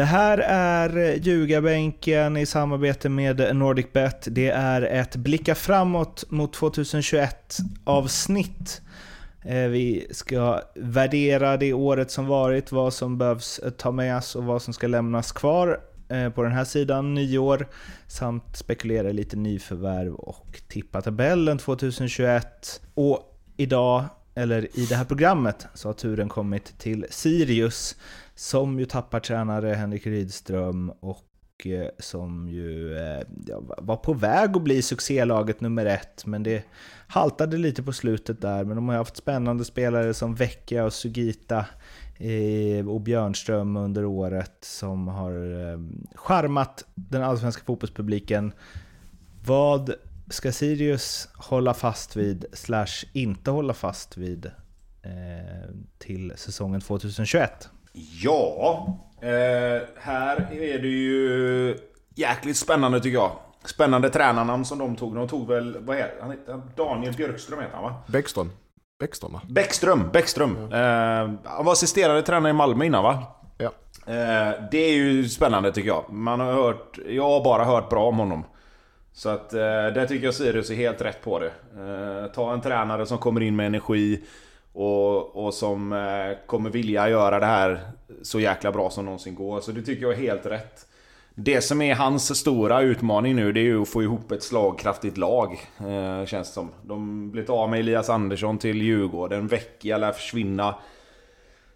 Det här är Ljugarbänken i samarbete med NordicBet. Det är ett blicka framåt mot 2021 avsnitt. Eh, vi ska värdera det året som varit, vad som behövs eh, ta med oss och vad som ska lämnas kvar eh, på den här sidan nyår samt spekulera lite nyförvärv och tippa tabellen 2021. Och idag, eller i det här programmet, så har turen kommit till Sirius som ju tappar tränare Henrik Rydström och eh, som ju eh, ja, var på väg att bli succélaget nummer ett, men det haltade lite på slutet där. Men de har haft spännande spelare som Vecchia och Sugita eh, och Björnström under året som har charmat den allsvenska fotbollspubliken. Vad ska Sirius hålla fast vid, slash inte hålla fast vid, eh, till säsongen 2021? Ja, eh, här är det ju jäkligt spännande tycker jag. Spännande tränarnamn som de tog. De tog väl, vad heter han? Heter, Daniel Björkström heter han va? Bäckström. Bäckström va? Bäckström, Bäckström. Mm. Eh, han var assisterande tränare i Malmö innan va? Ja. Eh, det är ju spännande tycker jag. Man har hört, jag har bara hört bra om honom. Så att eh, där tycker jag Sirius är helt rätt på det. Eh, ta en tränare som kommer in med energi. Och, och som eh, kommer vilja göra det här så jäkla bra som någonsin går. Så det tycker jag är helt rätt. Det som är hans stora utmaning nu det är ju att få ihop ett slagkraftigt lag. Eh, känns det som. De blivit av med Elias Andersson till Djurgården. Vecchia lär försvinna.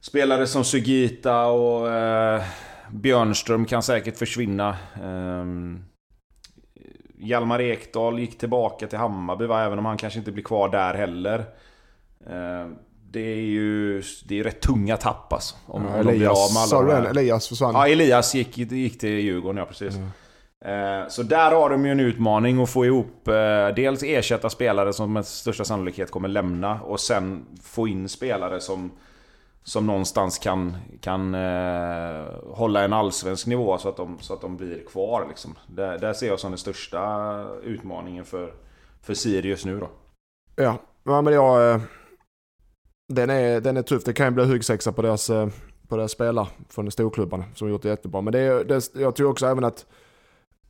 Spelare som Sugita och eh, Björnström kan säkert försvinna. Eh, Hjalmar Ekdal gick tillbaka till Hammarby va? även om han kanske inte blir kvar där heller. Eh, det är ju det är rätt tunga tapp alltså. Om, ja, Elias, sa du Elias försvann? Ja, Elias gick, gick till Djurgården, ja precis. Mm. Så där har de ju en utmaning att få ihop, eh, dels ersätta spelare som med största sannolikhet kommer lämna och sen få in spelare som, som någonstans kan, kan eh, hålla en allsvensk nivå så att de, så att de blir kvar. Liksom. Där, där ser jag som den största utmaningen för, för Sirius nu då. Ja, men jag... Eh, den är, den är tuff. Det kan ju bli huggsexa på deras, eh, på deras spelare från storklubbarna som gjort det jättebra. Men det det, jag tror också även att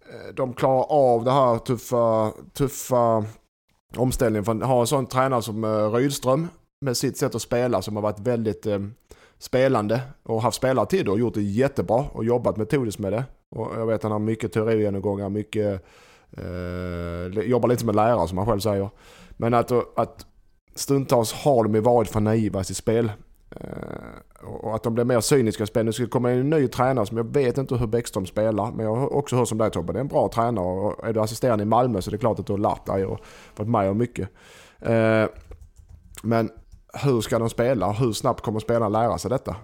eh, de klarar av det här tuffa, tuffa omställningen. För att ha en sån tränare som eh, Rydström med sitt sätt att spela som har varit väldigt eh, spelande och haft spelartid och gjort det jättebra och jobbat metodiskt med det. Och jag vet att han har mycket teorigenomgångar, mycket eh, jobbar lite med lärare som han själv säger. Men att, att stundtals har de ju varit för naiva i sitt spel. Eh, och att de blir mer cyniska i spelet. Nu ska komma en ny tränare som jag vet inte hur Bäckström spelar. Men jag har också hört som dig Tobbe, det är en bra tränare. Och är du assisterande i Malmö så är det klart att du har lärt dig och varit med om mycket. Eh, men hur ska de spela? Hur snabbt kommer spelarna lära sig detta?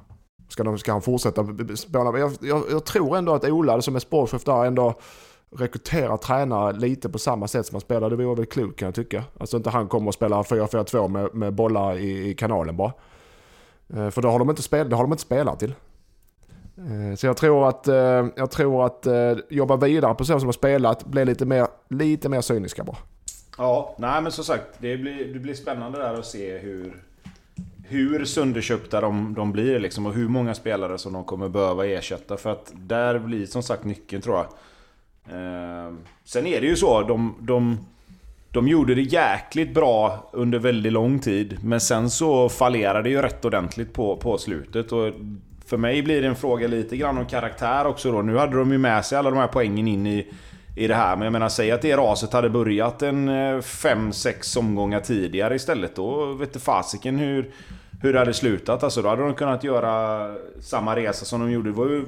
Ska, de, ska han fortsätta spela? Jag, jag, jag tror ändå att Ola som är sportchef där ändå rekrytera tränare lite på samma sätt som han spelar. Det vore väl klokt kan jag tycka. Alltså inte han kommer och spelar 4-4-2 med, med bollar i, i, kanalen bara. Eh, för det har de inte, spel, det har de inte spelat till. Eh, så jag tror att, eh, jag tror att eh, jobba vidare på så som har spelat, bli lite mer, lite mer cyniska bara. Ja, nej men som sagt, det blir, det blir spännande där att se hur, hur sönderköpta de, de blir liksom och hur många spelare som de kommer behöva ersätta. För att där blir som sagt nyckeln tror jag. Eh, sen är det ju så, de, de, de gjorde det jäkligt bra under väldigt lång tid. Men sen så fallerade det ju rätt ordentligt på, på slutet. Och för mig blir det en fråga lite grann om karaktär också då. Nu hade de ju med sig alla de här poängen in i, i det här. Men jag menar, säg att det raset hade börjat en 5-6 eh, omgångar tidigare istället. Då vet du fasiken hur hur det hade slutat. Alltså, då hade de kunnat göra samma resa som de gjorde. Det var ju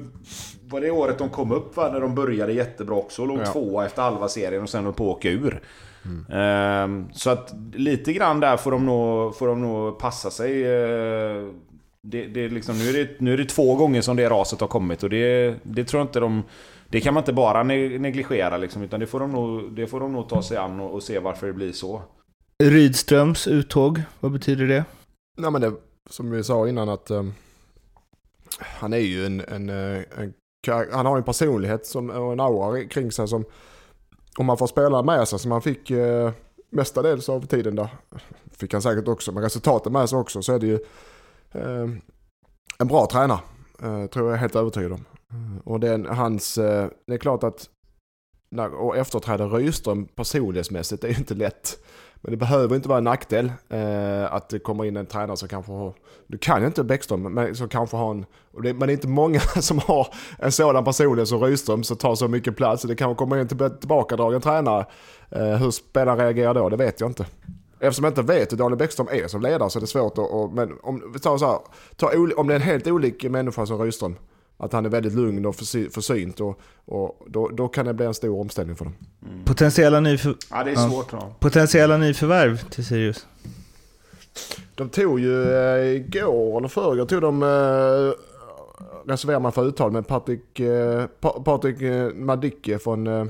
var det året de kom upp va? När de började jättebra också. och Låg ja. tvåa efter halva serien och sen höll på att åka ur. Mm. Um, så att lite grann där får de nog, får de nog passa sig. Uh, det, det liksom, nu, är det, nu är det två gånger som det raset har kommit och det, det tror jag inte de... Det kan man inte bara negligera liksom, utan det får de nog, det får de nog ta sig an och, och se varför det blir så. Rydströms uttåg, vad betyder det? Nej men det, som vi sa innan att um, han är ju en, en, eh, en, han har en personlighet som, och en aura kring sig som om man får spela med sig som han fick uh, mestadels av tiden där, fick han säkert också, men resultaten med sig också så är det ju uh, en bra tränare. Eh, tror jag helt övertygad om. Och den, hans, eh, det är klart att när, och efterträda Rydström personlighetsmässigt är ju inte lätt. Men det behöver inte vara en nackdel eh, att det kommer in en tränare som kanske har, du kan ju inte Bäckström, men som kanske har en, och det, men det är inte många som har en sådan personlighet som Rydström som tar så mycket plats. Det kanske kommer in till, tillbakadragen tränare. Eh, hur spelaren reagerar då, det vet jag inte. Eftersom jag inte vet hur Daniel Bäckström är som ledare så är det svårt att, och, men om vi tar så här, ta, om det är en helt olik människa som Rydström, att han är väldigt lugn och försynt och, och då, då kan det bli en stor omställning för dem. Mm. Potentiella, nyför... ja, det är svårt, ja. Potentiella nyförvärv till Sirius? De tog ju eh, igår eller förrgår tog de eh, reserverar man för uttal med Patrik, eh, Patrik eh, Madicke från eh,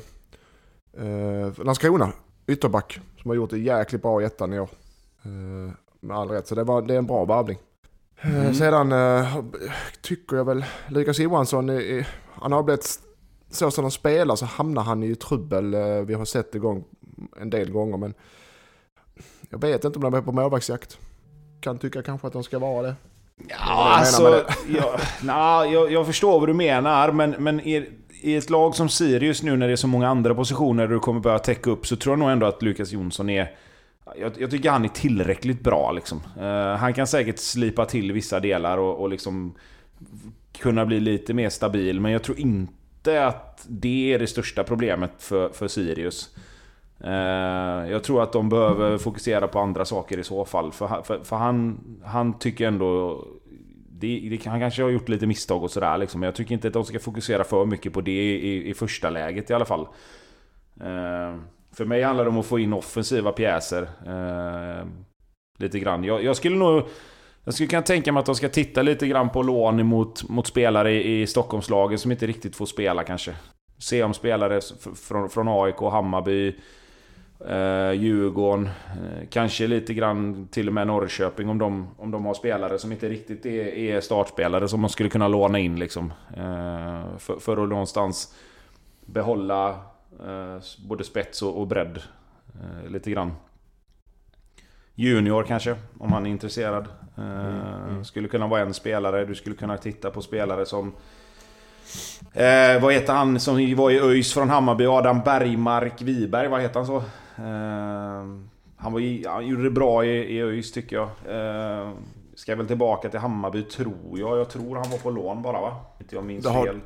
eh, Landskrona, ytterback, som har gjort det jäkligt bra i ettan i år. Eh, med all rätt, så det, var, det är en bra värvning. Eh, mm. Sedan eh, tycker jag väl Lukas Johansson, eh, han har blivit så som de spelar så hamnar han i trubbel. Vi har sett det gång, en del gånger men jag vet inte om de är på målvaktsjakt. Kan tycka kanske att de ska vara det. Ja, alltså, jag, na, jag, jag, förstår vad du menar, men, men i, i, ett lag som Sirius nu när det är så många andra positioner du kommer börja täcka upp så tror jag nog ändå att Lukas Jonsson är jag, jag, tycker han är tillräckligt bra liksom. Uh, han kan säkert slipa till vissa delar och, och liksom kunna bli lite mer stabil, men jag tror inte att det är det största problemet för, för Sirius. Eh, jag tror att de behöver fokusera på andra saker i så fall. För, för, för han, han tycker ändå... Det, det, han kanske har gjort lite misstag och sådär liksom, men jag tycker inte att de ska fokusera för mycket på det i, i första läget i alla fall. Eh, för mig handlar det om att få in offensiva pjäser. Eh, lite grann. Jag, jag, skulle nog... Jag skulle kunna tänka mig att de ska titta lite grann på lån mot, mot spelare i, i Stockholmslagen som inte riktigt får spela kanske. Se om spelare från, från AIK, Hammarby, eh, Djurgården, eh, kanske lite grann till och med Norrköping om de, om de har spelare som inte riktigt är, är startspelare som man skulle kunna låna in liksom. Eh, för, för att någonstans behålla både spets och, och bredd. Eh, lite grann. Junior kanske, om han är intresserad. Eh, mm, mm. Skulle kunna vara en spelare. Du skulle kunna titta på spelare som... Eh, vad heter han som var i ÖIS från Hammarby? Adam Bergmark Wiberg, vad heter han så? Eh, han, var i, han gjorde det bra i, i ÖIS tycker jag. Eh, ska väl tillbaka till Hammarby tror jag. Jag tror han var på lån bara va? Inte jag minns fel.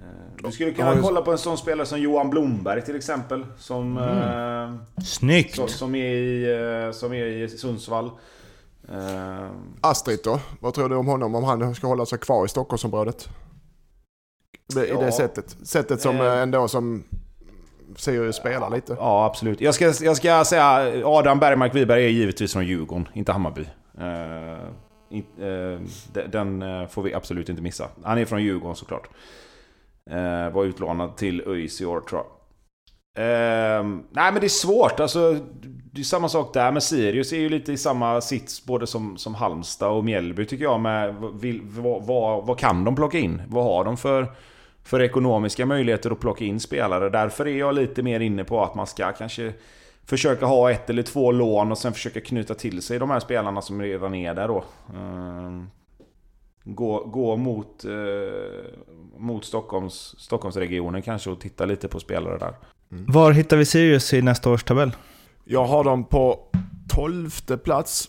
Eh, du skulle kunna kolla på en sån spelare som Johan Blomberg till exempel. Som, mm. eh, Snyggt! Som, som, är i, eh, som är i Sundsvall. Eh. Astrid då? Vad tror du om honom? Om han ska hålla sig kvar i Stockholmsområdet? I ja. det sättet. Sättet som eh. ändå som Sirius spelar lite. Ja, absolut. Jag ska, jag ska säga Adam Bergmark Wiberg är givetvis från Djurgården, inte Hammarby. In, uh, den får vi absolut inte missa. Han är från Djurgården såklart. Eh, var utlånad till ÖIS i år tror jag. Eh, nej men det är svårt. Alltså, det är samma sak där med Sirius är ju lite i samma sits både som, som Halmstad och Mjällby tycker jag. Med, vill, vad, vad, vad, kan de plocka in? Vad har de för, för ekonomiska möjligheter att plocka in spelare? Därför är jag lite mer inne på att man ska kanske försöka ha ett eller två lån och sen försöka knyta till sig de här spelarna som redan är där då. Eh, gå, gå mot, eh, mot Stockholms, Stockholmsregionen kanske och titta lite på spelare där. Mm. Var hittar vi Sirius i nästa års tabell? Jag har dem på tolfte plats.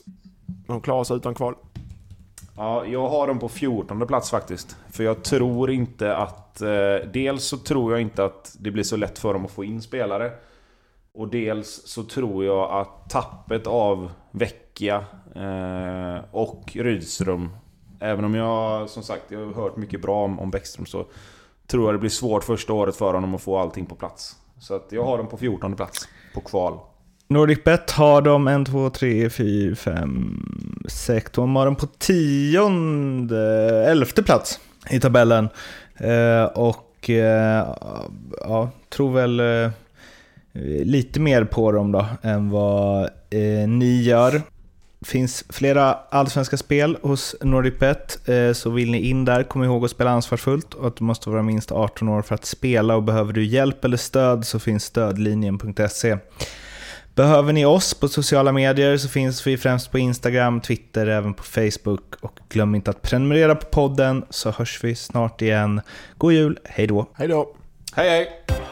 De klarar sig utan kval. Ja, jag har dem på 14 plats faktiskt. För jag tror inte att... Eh, dels så tror jag inte att det blir så lätt för dem att få in spelare. Och dels så tror jag att tappet av Vecchia eh, och Rydström Även om jag som sagt jag har hört mycket bra om, om Bäckström så tror jag det blir svårt första året för honom att få allting på plats. Så att jag har dem på 14 plats på kval. NordicBet har de 1, 2, 3, 4, 5, 6. De har dem på tionde, elfte plats i tabellen. Eh, och eh, ja, tror väl eh, lite mer på dem då än vad eh, ni gör finns flera allsvenska spel hos NordicBet, eh, så vill ni in där, kom ihåg att spela ansvarsfullt och att du måste vara minst 18 år för att spela och behöver du hjälp eller stöd så finns stödlinjen.se. Behöver ni oss på sociala medier så finns vi främst på Instagram, Twitter, även på Facebook. Och glöm inte att prenumerera på podden så hörs vi snart igen. God jul, hej då! Hej då! Hej hej!